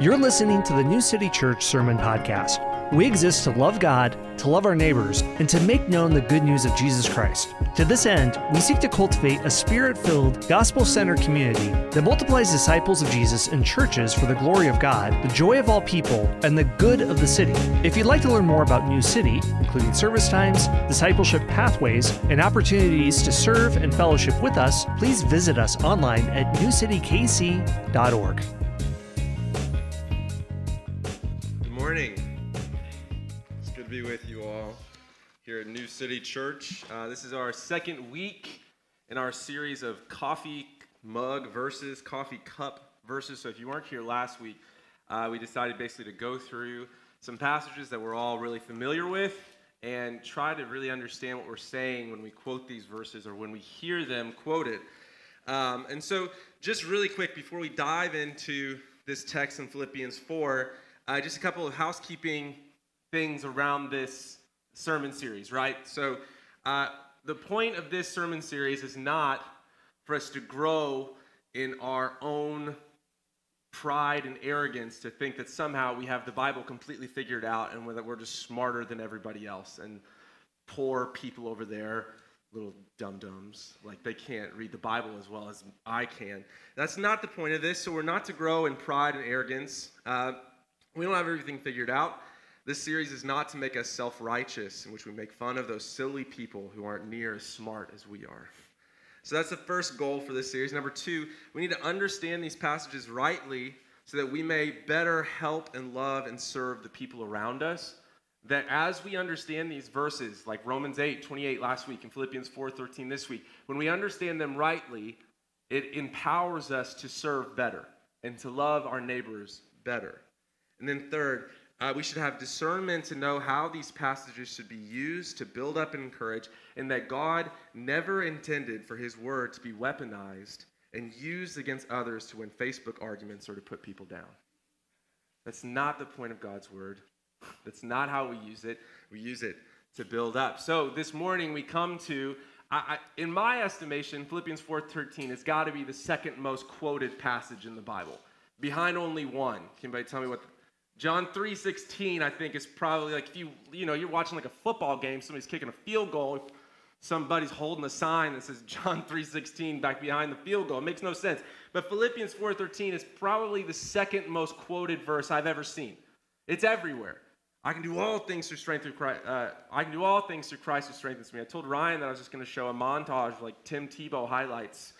You're listening to the New City Church Sermon Podcast. We exist to love God, to love our neighbors, and to make known the good news of Jesus Christ. To this end, we seek to cultivate a spirit filled, gospel centered community that multiplies disciples of Jesus in churches for the glory of God, the joy of all people, and the good of the city. If you'd like to learn more about New City, including service times, discipleship pathways, and opportunities to serve and fellowship with us, please visit us online at newcitykc.org. here at New City Church. Uh, this is our second week in our series of coffee mug verses, coffee cup verses. So if you weren't here last week, uh, we decided basically to go through some passages that we're all really familiar with and try to really understand what we're saying when we quote these verses or when we hear them quoted. Um, and so, just really quick before we dive into this text in Philippians 4, uh, just a couple of housekeeping things around this sermon series, right? So, uh, the point of this sermon series is not for us to grow in our own pride and arrogance to think that somehow we have the Bible completely figured out and that we're just smarter than everybody else and poor people over there, little dum dums, like they can't read the Bible as well as I can. That's not the point of this. So we're not to grow in pride and arrogance. Uh, we don't have everything figured out. This series is not to make us self righteous, in which we make fun of those silly people who aren't near as smart as we are. So that's the first goal for this series. Number two, we need to understand these passages rightly so that we may better help and love and serve the people around us. That as we understand these verses, like Romans 8, 28 last week and Philippians 4, 13 this week, when we understand them rightly, it empowers us to serve better and to love our neighbors better. And then, third, uh, we should have discernment to know how these passages should be used to build up and encourage, and that God never intended for His word to be weaponized and used against others to win Facebook arguments or to put people down. That's not the point of God's word. That's not how we use it. We use it to build up. So this morning we come to, I, I, in my estimation, Philippians 4:13 has got to be the second most quoted passage in the Bible, behind only one. Can anybody tell me what? John 3:16, I think, is probably like if you you know you're watching like a football game, somebody's kicking a field goal, somebody's holding a sign that says John 3:16 back behind the field goal. It makes no sense. But Philippians 4:13 is probably the second most quoted verse I've ever seen. It's everywhere. I can do all things through strength through Christ. Uh, I can do all things through Christ who strengthens me. I told Ryan that I was just going to show a montage of like Tim Tebow highlights,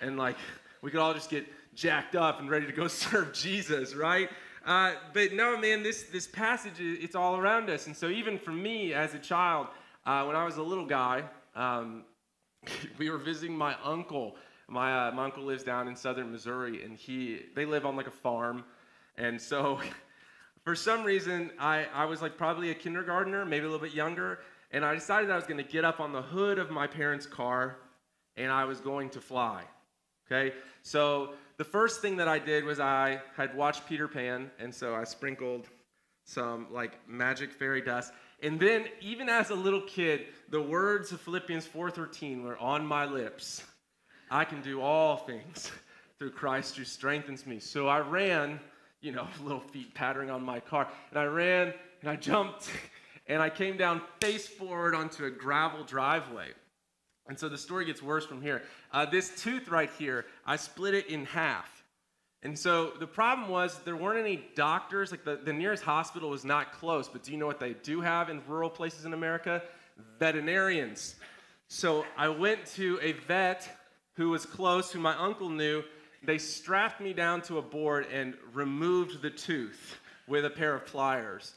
and like we could all just get jacked up and ready to go serve Jesus, right? Uh, but no, man, this this passage it's all around us, and so even for me as a child, uh, when I was a little guy, um, we were visiting my uncle. My uh, my uncle lives down in southern Missouri, and he they live on like a farm, and so. for some reason, I, I was like probably a kindergartner, maybe a little bit younger, and I decided I was going to get up on the hood of my parents' car and I was going to fly. Okay? So the first thing that I did was I had watched Peter Pan, and so I sprinkled some like magic fairy dust. And then, even as a little kid, the words of Philippians 4:13 were on my lips. I can do all things through Christ who strengthens me. So I ran you know, little feet pattering on my car. And I ran and I jumped and I came down face forward onto a gravel driveway. And so the story gets worse from here. Uh, this tooth right here, I split it in half. And so the problem was there weren't any doctors, like the, the nearest hospital was not close. But do you know what they do have in rural places in America? Veterinarians. So I went to a vet who was close, who my uncle knew, they strapped me down to a board and removed the tooth with a pair of pliers.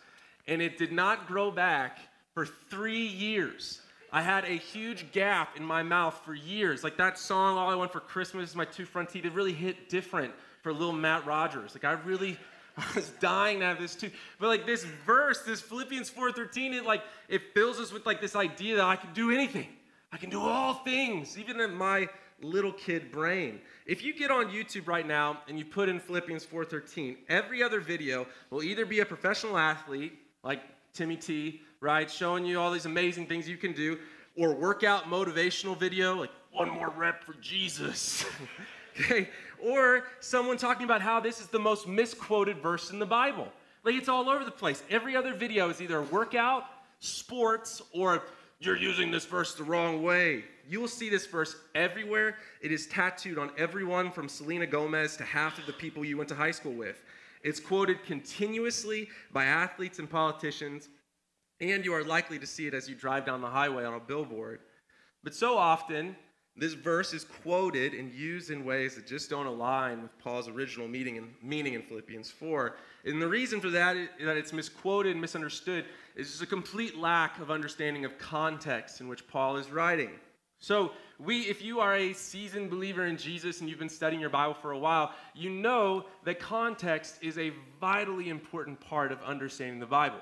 And it did not grow back for three years. I had a huge gap in my mouth for years. Like that song, All I Want for Christmas is My Two Front Teeth, it really hit different for little Matt Rogers. Like I really was dying to have this tooth. But like this verse, this Philippians 4:13, it like it fills us with like this idea that I can do anything. I can do all things, even in my little kid brain. If you get on YouTube right now and you put in Philippians 4:13, every other video will either be a professional athlete like Timmy T, right, showing you all these amazing things you can do, or workout motivational video like one more rep for Jesus. Okay? Or someone talking about how this is the most misquoted verse in the Bible. Like it's all over the place. Every other video is either a workout, sports, or you're using this verse the wrong way. You will see this verse everywhere. It is tattooed on everyone from Selena Gomez to half of the people you went to high school with. It's quoted continuously by athletes and politicians, and you are likely to see it as you drive down the highway on a billboard. But so often, this verse is quoted and used in ways that just don't align with Paul's original meaning, in Philippians 4. And the reason for that is that it's misquoted and misunderstood is just a complete lack of understanding of context in which Paul is writing. So, we, if you are a seasoned believer in Jesus and you've been studying your Bible for a while, you know that context is a vitally important part of understanding the Bible.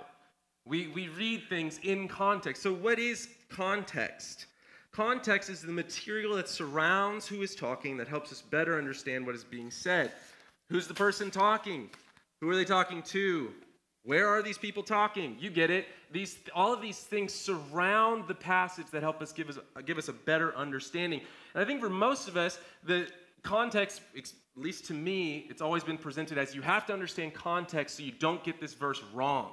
We, we read things in context. So, what is context? Context is the material that surrounds who is talking that helps us better understand what is being said. Who's the person talking? Who are they talking to? Where are these people talking? You get it. These, all of these things surround the passage that help us give us give us a better understanding. And I think for most of us, the context, at least to me, it's always been presented as you have to understand context so you don't get this verse wrong.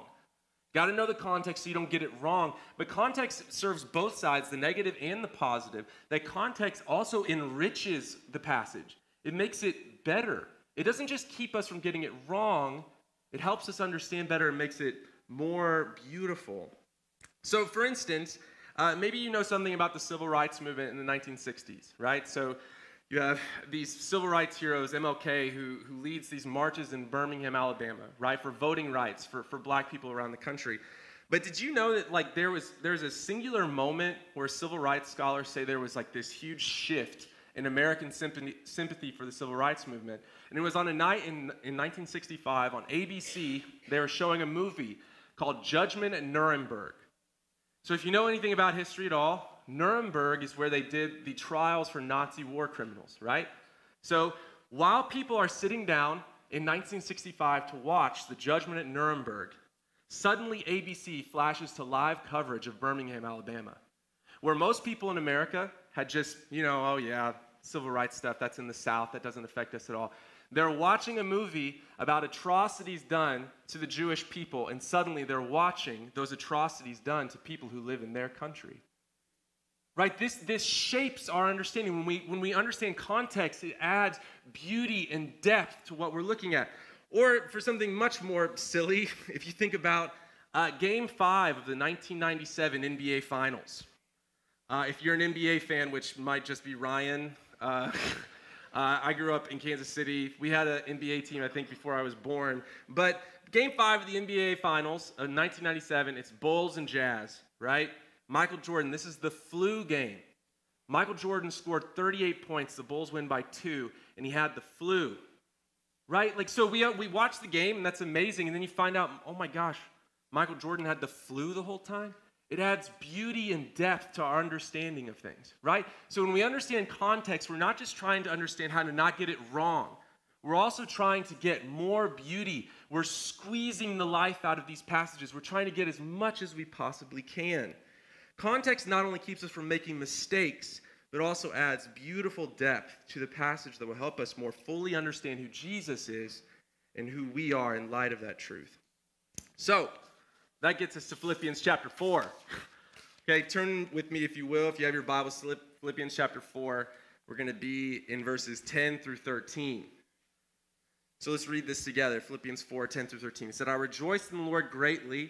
Got to know the context so you don't get it wrong. But context serves both sides, the negative and the positive. That context also enriches the passage, it makes it better. It doesn't just keep us from getting it wrong, it helps us understand better and makes it more beautiful. So, for instance, uh, maybe you know something about the civil rights movement in the 1960s, right? So, you have these civil rights heroes, MLK, who, who leads these marches in Birmingham, Alabama, right, for voting rights for, for black people around the country. But did you know that like there was there's a singular moment where civil rights scholars say there was like this huge shift in American sympathy, sympathy for the civil rights movement. And it was on a night in, in 1965 on ABC, they were showing a movie called Judgment at Nuremberg. So if you know anything about history at all, Nuremberg is where they did the trials for Nazi war criminals, right? So while people are sitting down in 1965 to watch the judgment at Nuremberg, suddenly ABC flashes to live coverage of Birmingham, Alabama, where most people in America had just, you know, oh yeah, civil rights stuff, that's in the South, that doesn't affect us at all. They're watching a movie about atrocities done to the Jewish people, and suddenly they're watching those atrocities done to people who live in their country. Right? This, this shapes our understanding. When we, when we understand context, it adds beauty and depth to what we're looking at. Or for something much more silly, if you think about uh, Game 5 of the 1997 NBA Finals. Uh, if you're an NBA fan, which might just be Ryan, uh, uh, I grew up in Kansas City. We had an NBA team, I think, before I was born. But Game 5 of the NBA Finals of 1997, it's Bulls and Jazz, right? Michael Jordan, this is the flu game. Michael Jordan scored 38 points. The Bulls win by two, and he had the flu. Right? Like, so we, uh, we watch the game, and that's amazing. And then you find out, oh my gosh, Michael Jordan had the flu the whole time? It adds beauty and depth to our understanding of things, right? So when we understand context, we're not just trying to understand how to not get it wrong. We're also trying to get more beauty. We're squeezing the life out of these passages. We're trying to get as much as we possibly can. Context not only keeps us from making mistakes, but also adds beautiful depth to the passage that will help us more fully understand who Jesus is and who we are in light of that truth. So, that gets us to Philippians chapter 4. Okay, turn with me, if you will, if you have your Bible, Philippians chapter 4. We're going to be in verses 10 through 13. So let's read this together Philippians 4 10 through 13. It said, I rejoice in the Lord greatly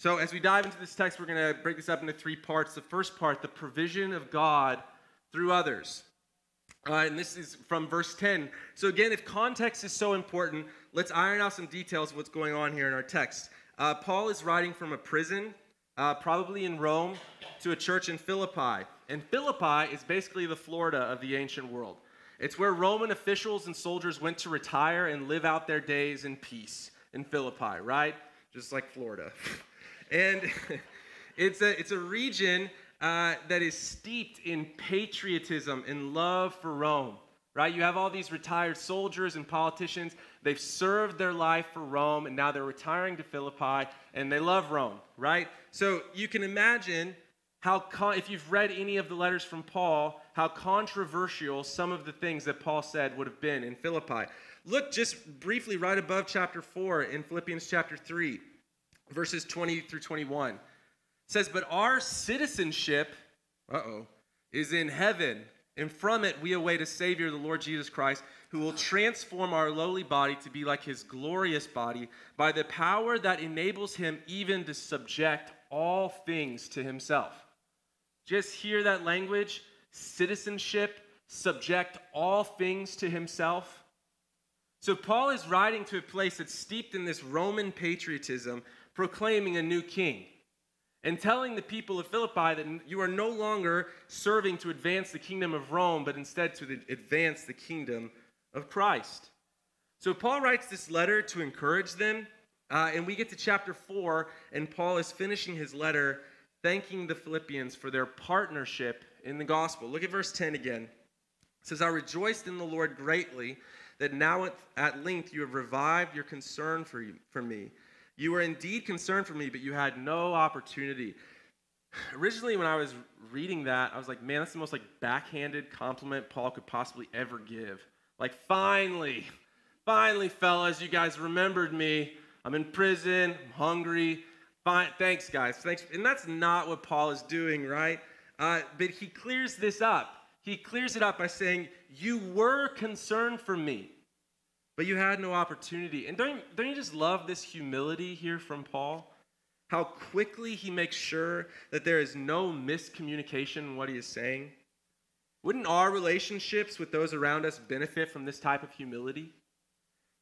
So, as we dive into this text, we're going to break this up into three parts. The first part, the provision of God through others. Uh, and this is from verse 10. So, again, if context is so important, let's iron out some details of what's going on here in our text. Uh, Paul is writing from a prison, uh, probably in Rome, to a church in Philippi. And Philippi is basically the Florida of the ancient world. It's where Roman officials and soldiers went to retire and live out their days in peace in Philippi, right? Just like Florida. and it's a, it's a region uh, that is steeped in patriotism and love for Rome, right? You have all these retired soldiers and politicians. They've served their life for Rome, and now they're retiring to Philippi, and they love Rome, right? So you can imagine how, con- if you've read any of the letters from Paul, how controversial some of the things that Paul said would have been in Philippi. Look just briefly right above chapter 4 in Philippians chapter 3, verses 20 through 21. It says, But our citizenship, uh oh, is in heaven, and from it we await a Savior, the Lord Jesus Christ, who will transform our lowly body to be like his glorious body by the power that enables him even to subject all things to himself. Just hear that language citizenship, subject all things to himself. So, Paul is writing to a place that's steeped in this Roman patriotism, proclaiming a new king and telling the people of Philippi that you are no longer serving to advance the kingdom of Rome, but instead to advance the kingdom of Christ. So, Paul writes this letter to encourage them. Uh, and we get to chapter 4, and Paul is finishing his letter thanking the Philippians for their partnership in the gospel. Look at verse 10 again. It says, I rejoiced in the Lord greatly that now at, at length you have revived your concern for, you, for me. You were indeed concerned for me, but you had no opportunity. Originally, when I was reading that, I was like, man, that's the most like backhanded compliment Paul could possibly ever give. Like, finally, finally, fellas, you guys remembered me. I'm in prison, I'm hungry. Fine, thanks, guys. Thanks. And that's not what Paul is doing, right? Uh, but he clears this up. He clears it up by saying, You were concerned for me, but you had no opportunity. And don't, don't you just love this humility here from Paul? How quickly he makes sure that there is no miscommunication in what he is saying. Wouldn't our relationships with those around us benefit from this type of humility?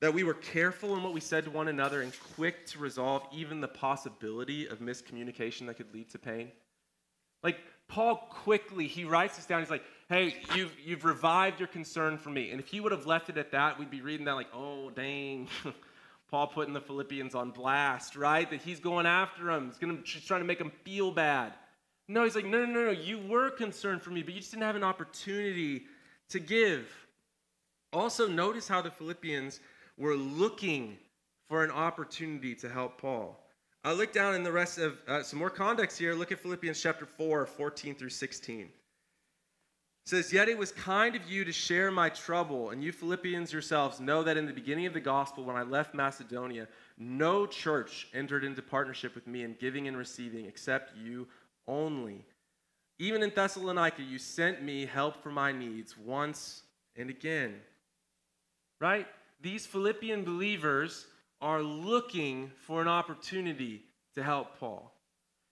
That we were careful in what we said to one another and quick to resolve even the possibility of miscommunication that could lead to pain? Like, Paul quickly, he writes this down. He's like, hey, you've, you've revived your concern for me. And if he would have left it at that, we'd be reading that like, oh, dang. Paul putting the Philippians on blast, right? That he's going after them. He's, gonna, trying to make them feel bad. No, he's like, no, no, no, no. You were concerned for me, but you just didn't have an opportunity to give. Also, notice how the Philippians were looking for an opportunity to help Paul. I look down in the rest of uh, some more context here. Look at Philippians chapter 4, 14 through 16. Says, Yet it was kind of you to share my trouble, and you Philippians yourselves know that in the beginning of the gospel, when I left Macedonia, no church entered into partnership with me in giving and receiving except you only. Even in Thessalonica, you sent me help for my needs once and again. Right? These Philippian believers are looking for an opportunity to help Paul.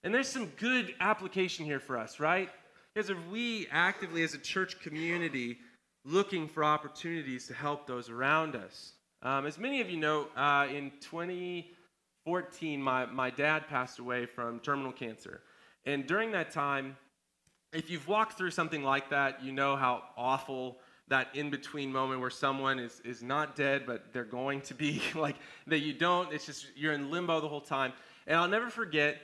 And there's some good application here for us, right? Because if we actively, as a church community, looking for opportunities to help those around us. Um, as many of you know, uh, in 2014, my, my dad passed away from terminal cancer. And during that time, if you've walked through something like that, you know how awful that in between moment where someone is, is not dead, but they're going to be, like that you don't, it's just you're in limbo the whole time. And I'll never forget,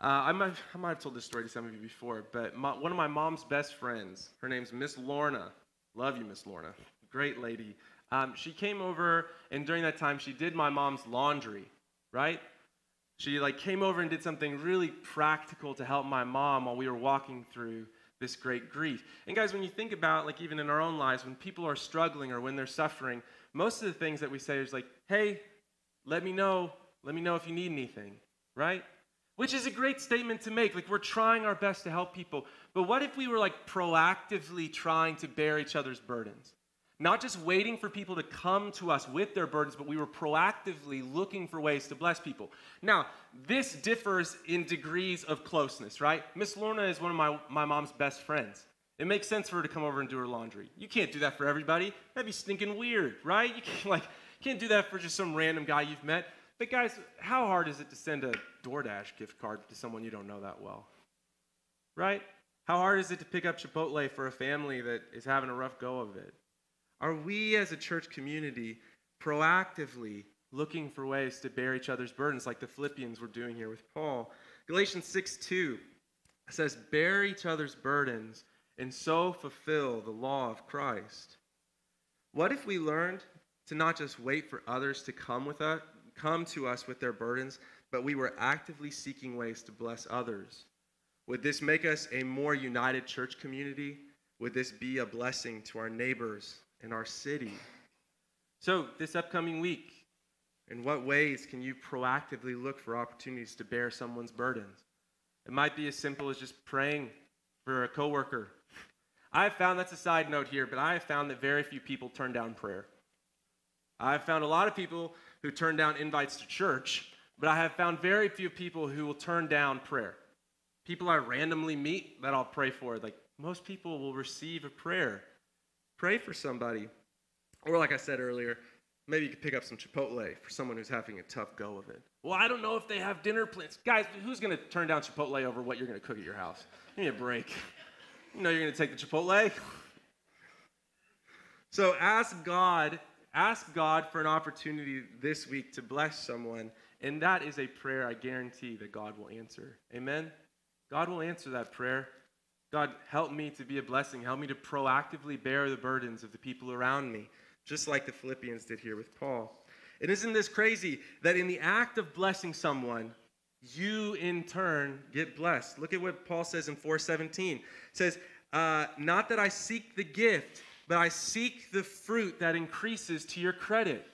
uh, I, might, I might have told this story to some of you before, but my, one of my mom's best friends, her name's Miss Lorna. Love you, Miss Lorna. Great lady. Um, she came over, and during that time, she did my mom's laundry, right? She like came over and did something really practical to help my mom while we were walking through this great grief. And guys, when you think about, like, even in our own lives, when people are struggling or when they're suffering, most of the things that we say is like, hey, let me know. Let me know if you need anything, right? Which is a great statement to make. Like, we're trying our best to help people. But what if we were like proactively trying to bear each other's burdens? Not just waiting for people to come to us with their burdens, but we were proactively looking for ways to bless people. Now, this differs in degrees of closeness, right? Miss Lorna is one of my, my mom's best friends. It makes sense for her to come over and do her laundry. You can't do that for everybody. That'd be stinking weird, right? You can't, like, can't do that for just some random guy you've met. But guys, how hard is it to send a DoorDash gift card to someone you don't know that well? Right? How hard is it to pick up Chipotle for a family that is having a rough go of it? Are we as a church community proactively looking for ways to bear each other's burdens like the Philippians were doing here with Paul? Galatians 6 2 says, Bear each other's burdens and so fulfill the law of Christ. What if we learned to not just wait for others to come with us, come to us with their burdens, but we were actively seeking ways to bless others? Would this make us a more united church community? Would this be a blessing to our neighbors and our city? So, this upcoming week, in what ways can you proactively look for opportunities to bear someone's burdens? It might be as simple as just praying for a coworker. I have found that's a side note here, but I have found that very few people turn down prayer. I've found a lot of people who turn down invites to church, but I have found very few people who will turn down prayer. People I randomly meet that I'll pray for, like most people will receive a prayer. Pray for somebody. Or, like I said earlier, maybe you could pick up some Chipotle for someone who's having a tough go of it. Well, I don't know if they have dinner plans. Guys, who's going to turn down Chipotle over what you're going to cook at your house? Give me a break. You know you're going to take the Chipotle. So ask God, ask God for an opportunity this week to bless someone, and that is a prayer I guarantee that God will answer. Amen. God will answer that prayer. God, help me to be a blessing. Help me to proactively bear the burdens of the people around me, just like the Philippians did here with Paul. And isn't this crazy that in the act of blessing someone, you in turn get blessed? Look at what Paul says in 417. It says, uh, Not that I seek the gift, but I seek the fruit that increases to your credit.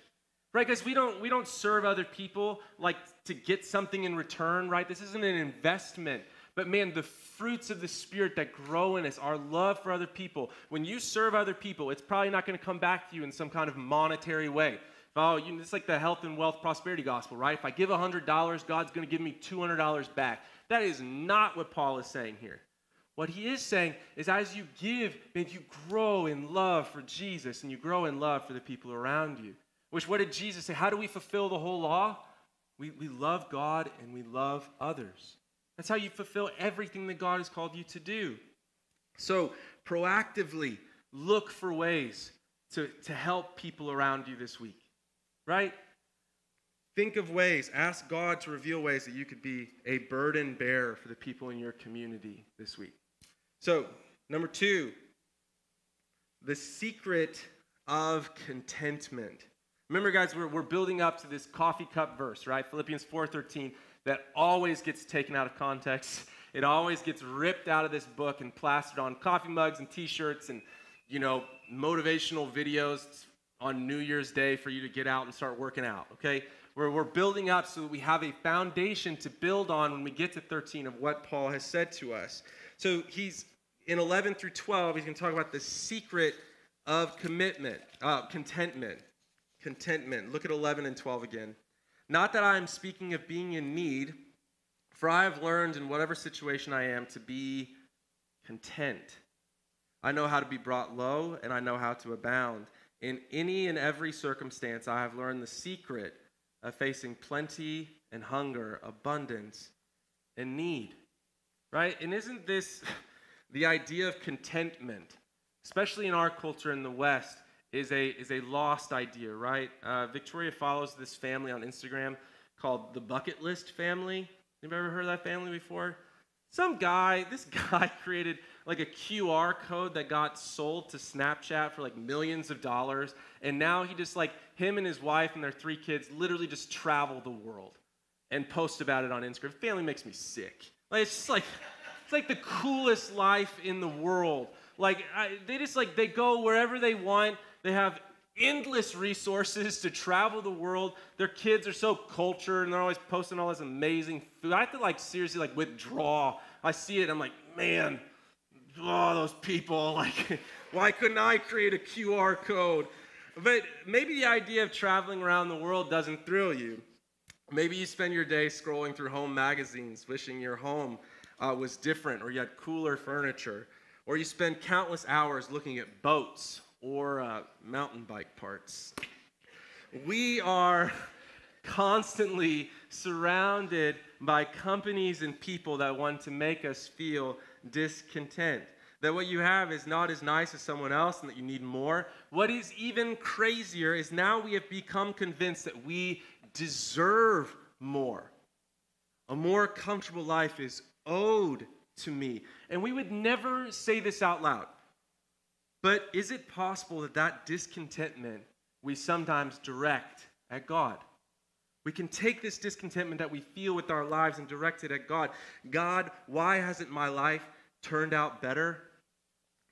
Right, guys, we don't we don't serve other people like to get something in return, right? This isn't an investment. But man, the fruits of the Spirit that grow in us, our love for other people, when you serve other people, it's probably not going to come back to you in some kind of monetary way. Oh, you, it's like the health and wealth prosperity gospel, right? If I give $100, God's going to give me $200 back. That is not what Paul is saying here. What he is saying is as you give, man, you grow in love for Jesus and you grow in love for the people around you. Which, what did Jesus say? How do we fulfill the whole law? We, we love God and we love others. That's how you fulfill everything that God has called you to do. So, proactively look for ways to, to help people around you this week, right? Think of ways, ask God to reveal ways that you could be a burden bearer for the people in your community this week. So, number two, the secret of contentment. Remember, guys, we're, we're building up to this coffee cup verse, right? Philippians 4:13 that always gets taken out of context. It always gets ripped out of this book and plastered on coffee mugs and t-shirts and you know motivational videos on New Year's Day for you to get out and start working out. Okay, we're, we're building up so that we have a foundation to build on when we get to 13 of what Paul has said to us. So he's in 11 through 12. He's going to talk about the secret of commitment, uh, contentment, contentment. Look at 11 and 12 again. Not that I am speaking of being in need, for I have learned in whatever situation I am to be content. I know how to be brought low, and I know how to abound. In any and every circumstance, I have learned the secret of facing plenty and hunger, abundance and need. Right? And isn't this the idea of contentment, especially in our culture in the West? is a, is a lost idea, right? Uh, Victoria follows this family on Instagram called the Bucket List Family. Have you ever heard of that family before? Some guy, this guy created like a QR code that got sold to Snapchat for like millions of dollars. And now he just like, him and his wife and their three kids literally just travel the world and post about it on Instagram. Family makes me sick. Like, it's just like, it's like the coolest life in the world. Like, I, they just like, they go wherever they want they have endless resources to travel the world. Their kids are so cultured and they're always posting all this amazing food. I have to like seriously like withdraw. I see it, I'm like, man, oh, those people, like, why couldn't I create a QR code? But maybe the idea of traveling around the world doesn't thrill you. Maybe you spend your day scrolling through home magazines, wishing your home uh, was different or you had cooler furniture. Or you spend countless hours looking at boats or uh, mountain bike parts. We are constantly surrounded by companies and people that want to make us feel discontent. that what you have is not as nice as someone else and that you need more. What is even crazier is now we have become convinced that we deserve more. A more comfortable life is owed to me. And we would never say this out loud. But is it possible that that discontentment we sometimes direct at God? We can take this discontentment that we feel with our lives and direct it at God. God, why hasn't my life turned out better?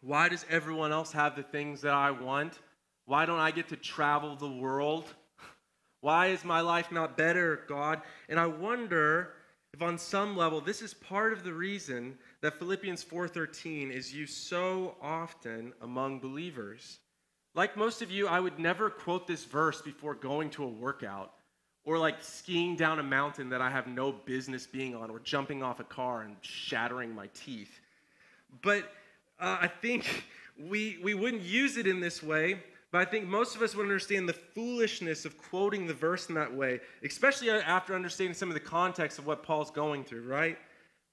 Why does everyone else have the things that I want? Why don't I get to travel the world? Why is my life not better, God? And I wonder if on some level this is part of the reason that Philippians 4:13 is used so often among believers. Like most of you, I would never quote this verse before going to a workout or like skiing down a mountain that I have no business being on or jumping off a car and shattering my teeth. But uh, I think we, we wouldn't use it in this way but I think most of us would understand the foolishness of quoting the verse in that way, especially after understanding some of the context of what Paul's going through, right?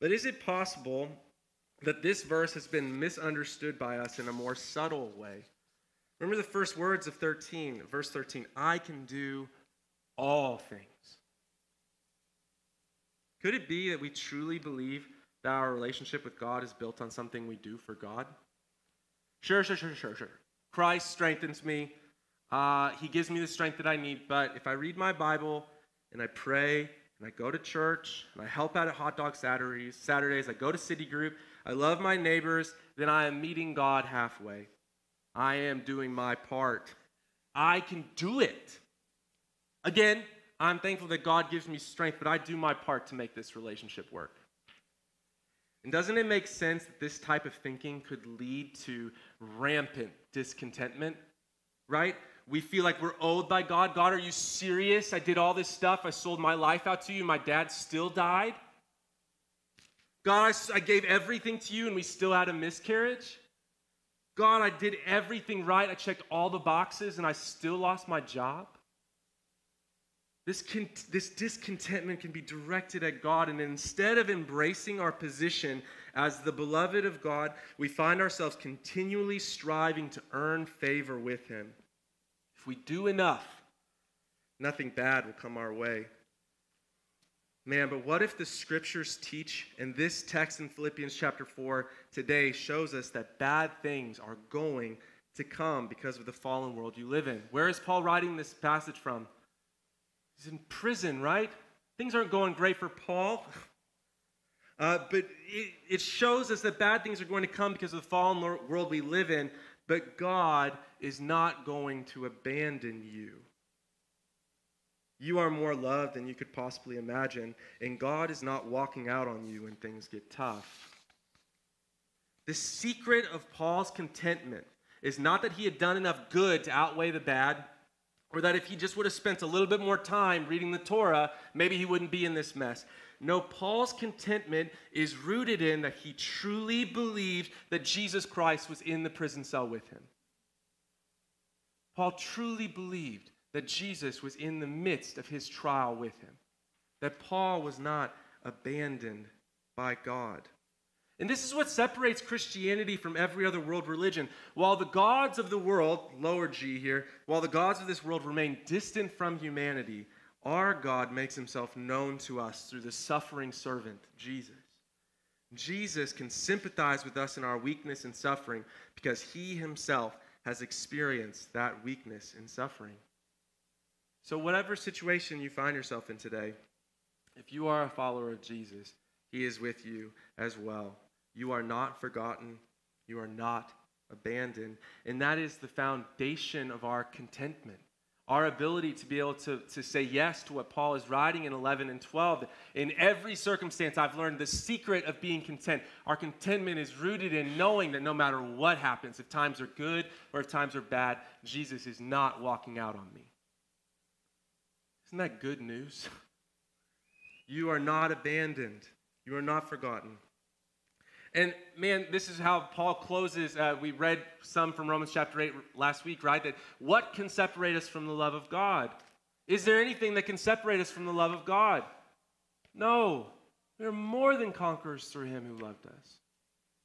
But is it possible that this verse has been misunderstood by us in a more subtle way? Remember the first words of 13, verse 13 I can do all things. Could it be that we truly believe that our relationship with God is built on something we do for God? Sure, sure, sure, sure, sure. Christ strengthens me. Uh, he gives me the strength that I need. But if I read my Bible and I pray and I go to church and I help out at hot dog Saturdays, Saturdays, I go to city group, I love my neighbors, then I am meeting God halfway. I am doing my part. I can do it. Again, I'm thankful that God gives me strength, but I do my part to make this relationship work. And doesn't it make sense that this type of thinking could lead to rampant discontentment? Right? We feel like we're owed by God. God, are you serious? I did all this stuff. I sold my life out to you. My dad still died. God, I gave everything to you and we still had a miscarriage. God, I did everything right. I checked all the boxes and I still lost my job. This, con- this discontentment can be directed at God, and instead of embracing our position as the beloved of God, we find ourselves continually striving to earn favor with Him. If we do enough, nothing bad will come our way. Man, but what if the scriptures teach, and this text in Philippians chapter 4 today shows us that bad things are going to come because of the fallen world you live in? Where is Paul writing this passage from? He's in prison, right? Things aren't going great for Paul. Uh, but it, it shows us that bad things are going to come because of the fallen world we live in, but God is not going to abandon you. You are more loved than you could possibly imagine, and God is not walking out on you when things get tough. The secret of Paul's contentment is not that he had done enough good to outweigh the bad or that if he just would have spent a little bit more time reading the Torah, maybe he wouldn't be in this mess. No, Paul's contentment is rooted in that he truly believed that Jesus Christ was in the prison cell with him. Paul truly believed that Jesus was in the midst of his trial with him, that Paul was not abandoned by God. And this is what separates Christianity from every other world religion. While the gods of the world, lower G here, while the gods of this world remain distant from humanity, our God makes himself known to us through the suffering servant, Jesus. Jesus can sympathize with us in our weakness and suffering because he himself has experienced that weakness and suffering. So, whatever situation you find yourself in today, if you are a follower of Jesus, he is with you as well. You are not forgotten. You are not abandoned. And that is the foundation of our contentment. Our ability to be able to, to say yes to what Paul is writing in 11 and 12. In every circumstance, I've learned the secret of being content. Our contentment is rooted in knowing that no matter what happens, if times are good or if times are bad, Jesus is not walking out on me. Isn't that good news? You are not abandoned, you are not forgotten. And man, this is how Paul closes. Uh, we read some from Romans chapter 8 last week, right? That what can separate us from the love of God? Is there anything that can separate us from the love of God? No. We are more than conquerors through him who loved us.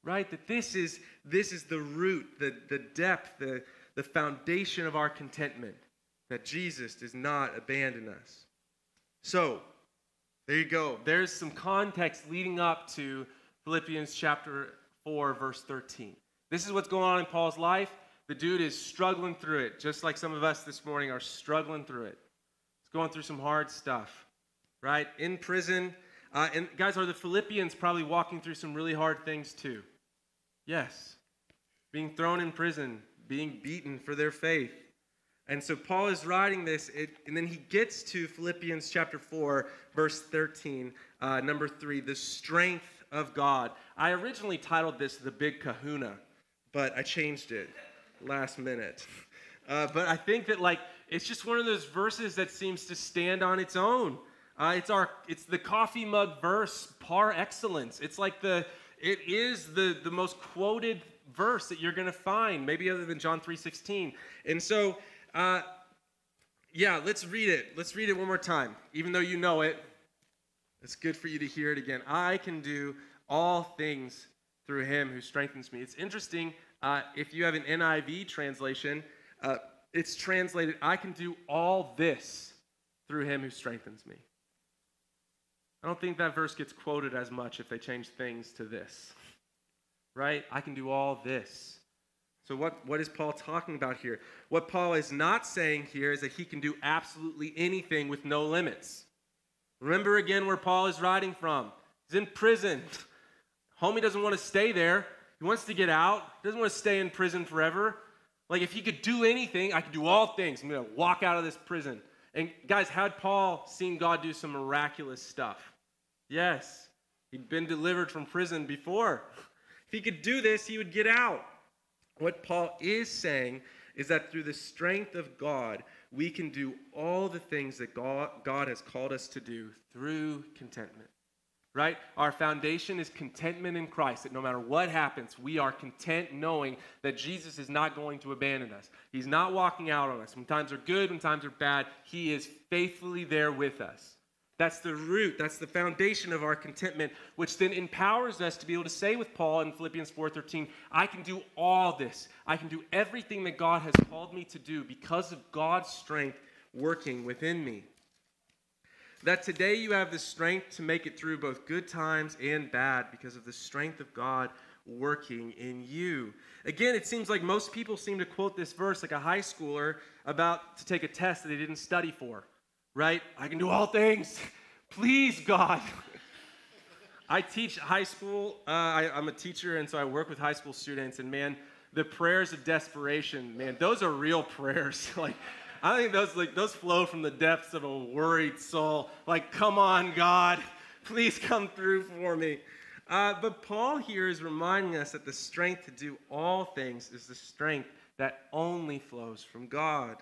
right? That this is, this is the root, the, the depth, the, the foundation of our contentment, that Jesus does not abandon us. So, there you go. There's some context leading up to Philippians chapter 4, verse 13. This is what's going on in Paul's life. The dude is struggling through it, just like some of us this morning are struggling through it. He's going through some hard stuff, right? In prison. Uh, and guys, are the Philippians probably walking through some really hard things too? Yes. Being thrown in prison, being beaten for their faith. And so Paul is writing this, it, and then he gets to Philippians chapter 4, verse 13, uh, number 3, the strength of God. I originally titled this The Big Kahuna, but I changed it last minute. Uh, but I think that, like, it's just one of those verses that seems to stand on its own. Uh, it's our, it's the coffee mug verse par excellence. It's like the, it is the, the most quoted verse that you're going to find, maybe other than John 3.16. And so, uh, yeah, let's read it. Let's read it one more time. Even though you know it, it's good for you to hear it again. I can do all things through him who strengthens me. It's interesting, uh, if you have an NIV translation, uh, it's translated, I can do all this through him who strengthens me. I don't think that verse gets quoted as much if they change things to this right? I can do all this. So, what, what is Paul talking about here? What Paul is not saying here is that he can do absolutely anything with no limits. Remember again where Paul is writing from. He's in prison. Homie doesn't want to stay there. He wants to get out. He doesn't want to stay in prison forever. Like, if he could do anything, I could do all things. I'm going to walk out of this prison. And, guys, had Paul seen God do some miraculous stuff? Yes. He'd been delivered from prison before If he could do this, he would get out. What Paul is saying is that through the strength of God, we can do all the things that God, God has called us to do through contentment. Right? Our foundation is contentment in Christ, that no matter what happens, we are content knowing that Jesus is not going to abandon us. He's not walking out on us. When times are good, when times are bad, He is faithfully there with us. That's the root, that's the foundation of our contentment, which then empowers us to be able to say with Paul in Philippians 4:13, I can do all this. I can do everything that God has called me to do because of God's strength working within me. That today you have the strength to make it through both good times and bad because of the strength of God working in you. Again, it seems like most people seem to quote this verse like a high schooler about to take a test that they didn't study for right? I can do all things. Please, God. I teach high school. Uh, I, I'm a teacher, and so I work with high school students. And man, the prayers of desperation, man, those are real prayers. like, I think those like those flow from the depths of a worried soul. Like, come on, God, please come through for me. Uh, but Paul here is reminding us that the strength to do all things is the strength that only flows from God.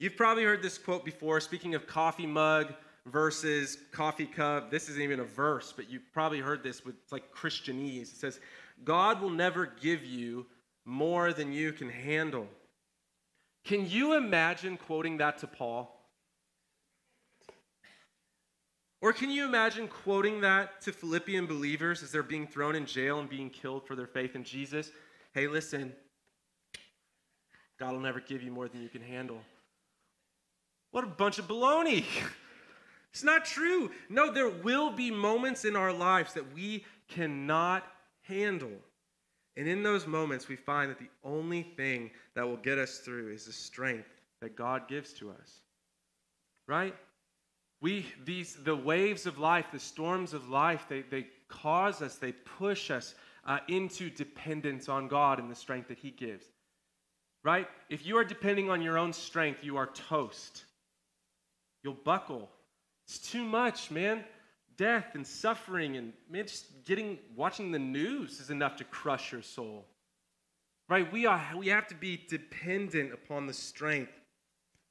You've probably heard this quote before, speaking of coffee mug versus coffee cup. This isn't even a verse, but you've probably heard this with like Christianese. It says, God will never give you more than you can handle. Can you imagine quoting that to Paul? Or can you imagine quoting that to Philippian believers as they're being thrown in jail and being killed for their faith in Jesus? Hey, listen, God will never give you more than you can handle. What a bunch of baloney. it's not true. No, there will be moments in our lives that we cannot handle. And in those moments, we find that the only thing that will get us through is the strength that God gives to us. Right? We, these, the waves of life, the storms of life, they, they cause us, they push us uh, into dependence on God and the strength that He gives. Right? If you are depending on your own strength, you are toast. You'll buckle. It's too much, man. Death and suffering and man, just getting watching the news is enough to crush your soul. Right? We are we have to be dependent upon the strength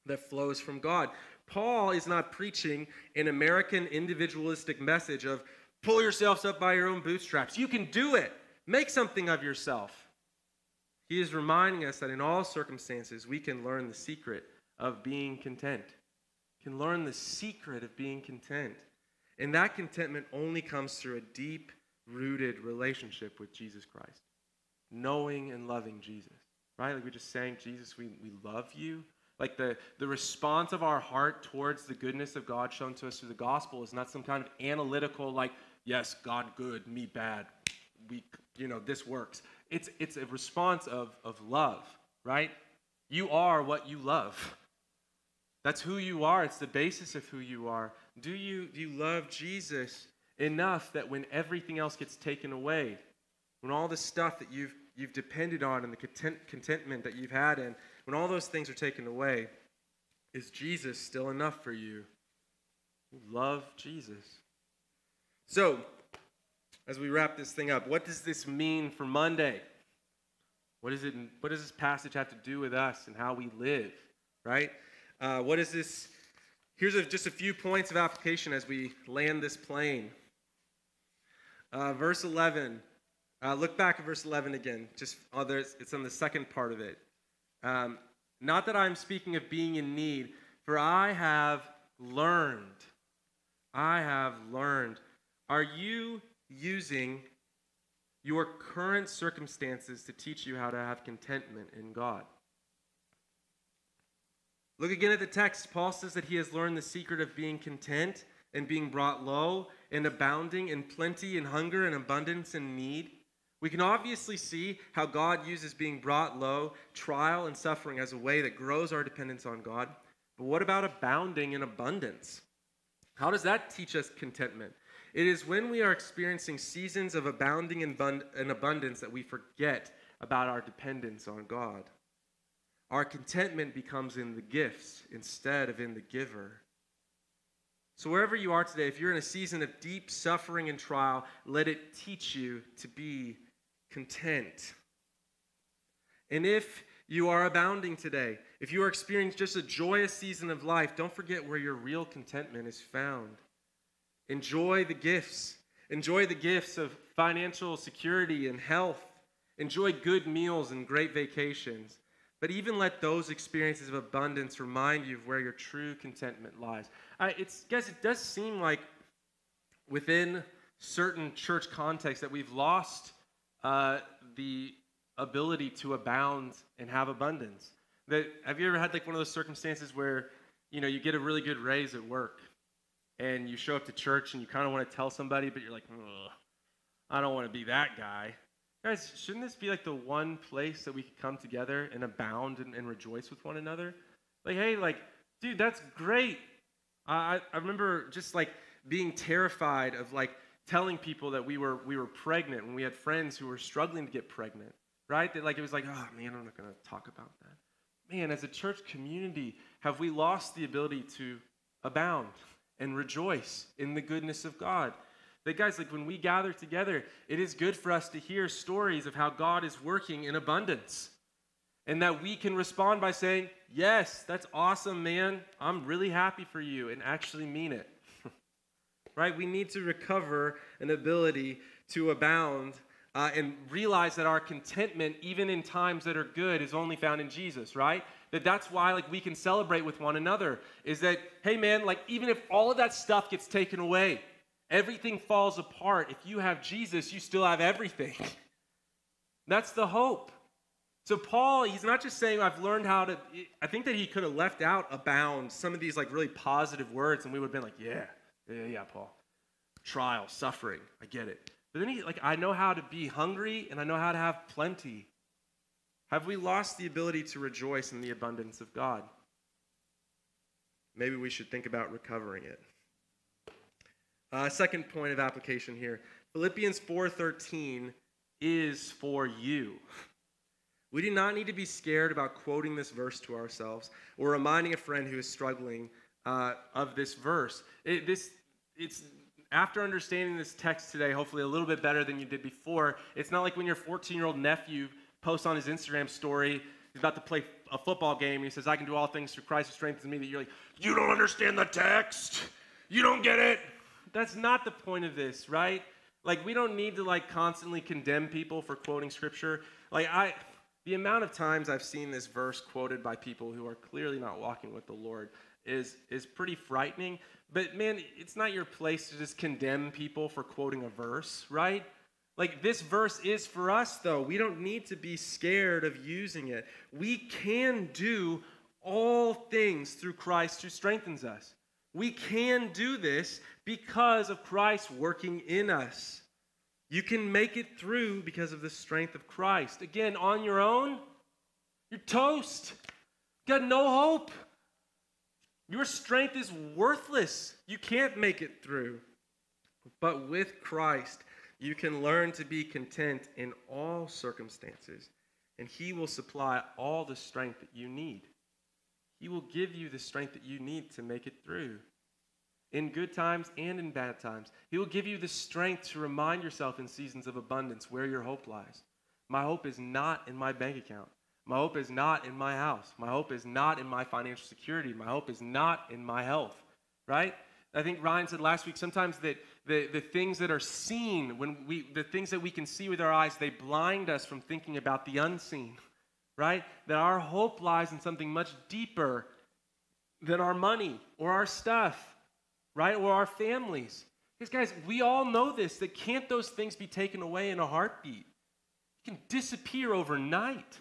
that flows from God. Paul is not preaching an American individualistic message of pull yourselves up by your own bootstraps. You can do it. Make something of yourself. He is reminding us that in all circumstances we can learn the secret of being content can learn the secret of being content. And that contentment only comes through a deep rooted relationship with Jesus Christ. Knowing and loving Jesus, right? Like we just saying, Jesus, we, we love you. Like the, the response of our heart towards the goodness of God shown to us through the gospel is not some kind of analytical, like, yes, God good, me bad. We, you know, this works. It's, it's a response of, of love, right? You are what you love. That's who you are. It's the basis of who you are. Do you, do you love Jesus enough that when everything else gets taken away, when all the stuff that you've, you've depended on and the content, contentment that you've had and when all those things are taken away, is Jesus still enough for you? love Jesus. So, as we wrap this thing up, what does this mean for Monday? What, is it, what does this passage have to do with us and how we live, right? Uh, what is this? Here's a, just a few points of application as we land this plane. Uh, verse 11. Uh, look back at verse 11 again. Just oh, it's on the second part of it. Um, not that I'm speaking of being in need, for I have learned. I have learned. Are you using your current circumstances to teach you how to have contentment in God? Look again at the text. Paul says that he has learned the secret of being content and being brought low and abounding in plenty and hunger and abundance and need. We can obviously see how God uses being brought low, trial, and suffering as a way that grows our dependence on God. But what about abounding in abundance? How does that teach us contentment? It is when we are experiencing seasons of abounding in abundance that we forget about our dependence on God. Our contentment becomes in the gifts instead of in the giver. So, wherever you are today, if you're in a season of deep suffering and trial, let it teach you to be content. And if you are abounding today, if you are experiencing just a joyous season of life, don't forget where your real contentment is found. Enjoy the gifts. Enjoy the gifts of financial security and health. Enjoy good meals and great vacations. But even let those experiences of abundance remind you of where your true contentment lies. I, it's, it does seem like within certain church contexts that we've lost uh, the ability to abound and have abundance. That have you ever had like one of those circumstances where you know you get a really good raise at work, and you show up to church and you kind of want to tell somebody, but you're like, I don't want to be that guy. Guys, shouldn't this be like the one place that we could come together and abound and, and rejoice with one another? Like, hey, like, dude, that's great. I, I remember just like being terrified of like telling people that we were we were pregnant when we had friends who were struggling to get pregnant, right? That like it was like, oh man, I'm not gonna talk about that. Man, as a church community, have we lost the ability to abound and rejoice in the goodness of God? That guys, like when we gather together, it is good for us to hear stories of how God is working in abundance. And that we can respond by saying, Yes, that's awesome, man. I'm really happy for you, and actually mean it right? We need to recover an ability to abound uh, and realize that our contentment, even in times that are good, is only found in Jesus, right? That that's why like we can celebrate with one another. Is that hey man, like even if all of that stuff gets taken away, everything falls apart. If you have Jesus, you still have everything. That's the hope. So Paul, he's not just saying I've learned how to. I think that he could have left out abound some of these like really positive words, and we would have been like, yeah, yeah, yeah, Paul. Trial, suffering, I get it. But then he, like, I know how to be hungry and I know how to have plenty. Have we lost the ability to rejoice in the abundance of God? Maybe we should think about recovering it. Uh, second point of application here Philippians 4:13 is for you. We do not need to be scared about quoting this verse to ourselves or reminding a friend who is struggling uh, of this verse. It, this it's after understanding this text today, hopefully a little bit better than you did before, it's not like when your 14 year old nephew posts on his Instagram story, he's about to play a football game, and he says, I can do all things through Christ who strengthens me, that you're like, you don't understand the text. You don't get it. That's not the point of this, right? Like, we don't need to, like, constantly condemn people for quoting scripture. Like, I, the amount of times I've seen this verse quoted by people who are clearly not walking with the Lord is, is pretty frightening. But man, it's not your place to just condemn people for quoting a verse, right? Like this verse is for us, though. We don't need to be scared of using it. We can do all things through Christ who strengthens us. We can do this because of Christ working in us. You can make it through because of the strength of Christ. Again, on your own, you're toast. You got no hope. Your strength is worthless. You can't make it through. But with Christ, you can learn to be content in all circumstances, and He will supply all the strength that you need. He will give you the strength that you need to make it through in good times and in bad times. He will give you the strength to remind yourself in seasons of abundance where your hope lies. My hope is not in my bank account. My hope is not in my house. My hope is not in my financial security. My hope is not in my health, right? I think Ryan said last week sometimes that the, the things that are seen, when we, the things that we can see with our eyes, they blind us from thinking about the unseen, right? That our hope lies in something much deeper than our money or our stuff right? Or our families. Because, guys, we all know this that can't those things be taken away in a heartbeat? It can disappear overnight.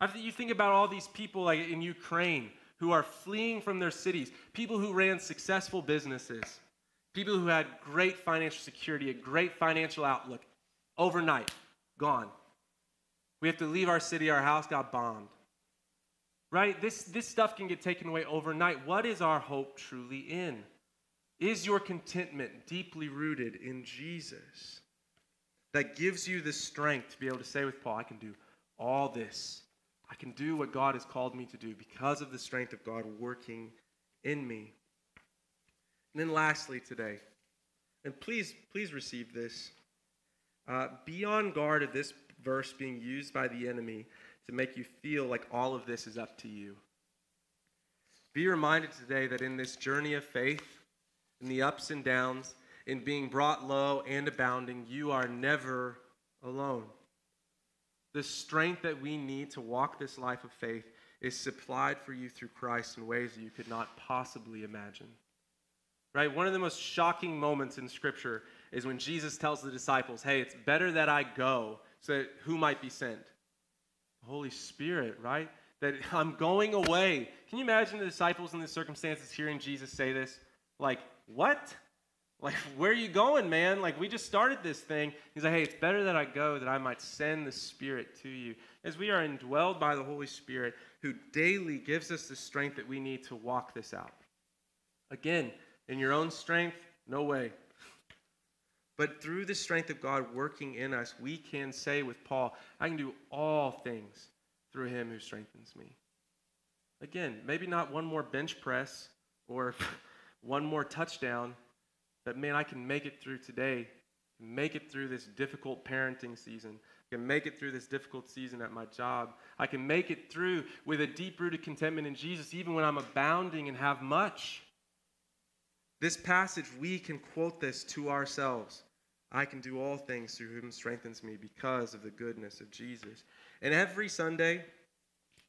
I think you think about all these people like in Ukraine who are fleeing from their cities, people who ran successful businesses, people who had great financial security, a great financial outlook, overnight, gone. We have to leave our city, our house got bombed. Right? This, this stuff can get taken away overnight. What is our hope truly in? Is your contentment deeply rooted in Jesus? That gives you the strength to be able to say with Paul, I can do all this. I can do what God has called me to do because of the strength of God working in me. And then lastly today, and please, please receive this. Uh, be on guard of this verse being used by the enemy to make you feel like all of this is up to you. Be reminded today that in this journey of faith, in the ups and downs, in being brought low and abounding, you are never alone. The strength that we need to walk this life of faith is supplied for you through Christ in ways that you could not possibly imagine. Right? One of the most shocking moments in Scripture is when Jesus tells the disciples, Hey, it's better that I go, that who might be sent? The Holy Spirit, right? That I'm going away. Can you imagine the disciples in the circumstances hearing Jesus say this? Like, what? Like, where are you going, man? Like, we just started this thing. He's like, hey, it's better that I go that I might send the Spirit to you. As we are indwelled by the Holy Spirit, who daily gives us the strength that we need to walk this out. Again, in your own strength, no way. But through the strength of God working in us, we can say with Paul, I can do all things through him who strengthens me. Again, maybe not one more bench press or one more touchdown, that man, I can make it through today, make it through this difficult parenting season. I can make it through this difficult season at my job. I can make it through with a deep rooted contentment in Jesus, even when I'm abounding and have much. This passage, we can quote this to ourselves. I can do all things through whom strengthens me because of the goodness of Jesus. And every Sunday,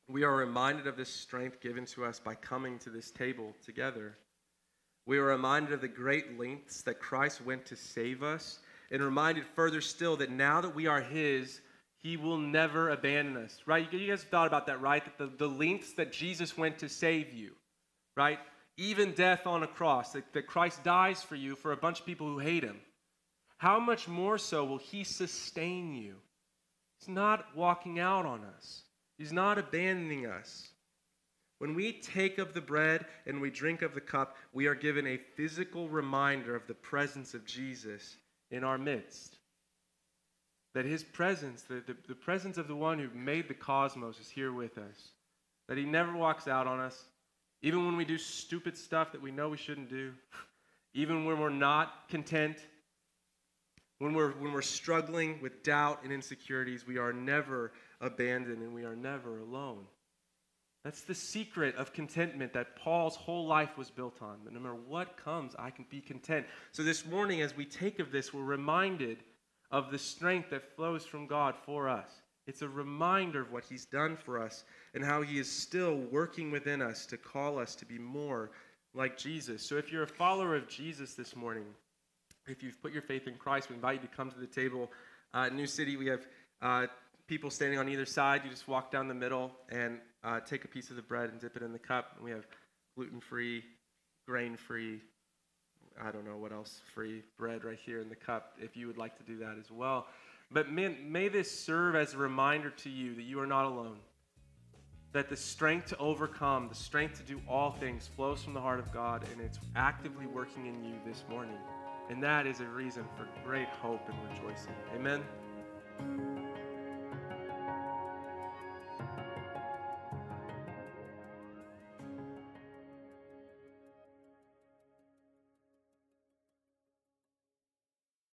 we are reminded of this strength given to us by coming to this table together. We are reminded of the great lengths that Christ went to save us, and reminded further still that now that we are His, He will never abandon us. Right? You guys thought about that, right? That the, the lengths that Jesus went to save you, right? Even death on a cross, that, that Christ dies for you for a bunch of people who hate Him. How much more so will He sustain you? He's not walking out on us, He's not abandoning us. When we take of the bread and we drink of the cup, we are given a physical reminder of the presence of Jesus in our midst. That his presence, the, the, the, presence of the one who made the cosmos, is here with us. That he never walks out on us, even when we do stupid stuff that we know we shouldn't do, even when we're not content, when we're, when we're struggling with doubt and insecurities, we are never abandoned and we are never alone. That's the secret of contentment that Paul's whole life was built on. That no matter what comes, I can be content. So this morning, as we take of this, we're reminded of the strength that flows from God for us. It's a reminder of what He's done for us and how He is still working within us to call us to be more like Jesus. So if you're a follower of Jesus this morning, if you've put your faith in Christ, we invite you to come to the table Uh, New City, we have uh, people standing on either side. You just walk down the middle and uh, take a piece of the bread and dip it in the cup. And we have gluten free, grain free, I don't know what else, free bread right here in the cup if you would like to do that as well. But may, may this serve as a reminder to you that you are not alone. That the strength to overcome, the strength to do all things flows from the heart of God and it's actively working in you this morning. And that is a reason for great hope and rejoicing. Amen.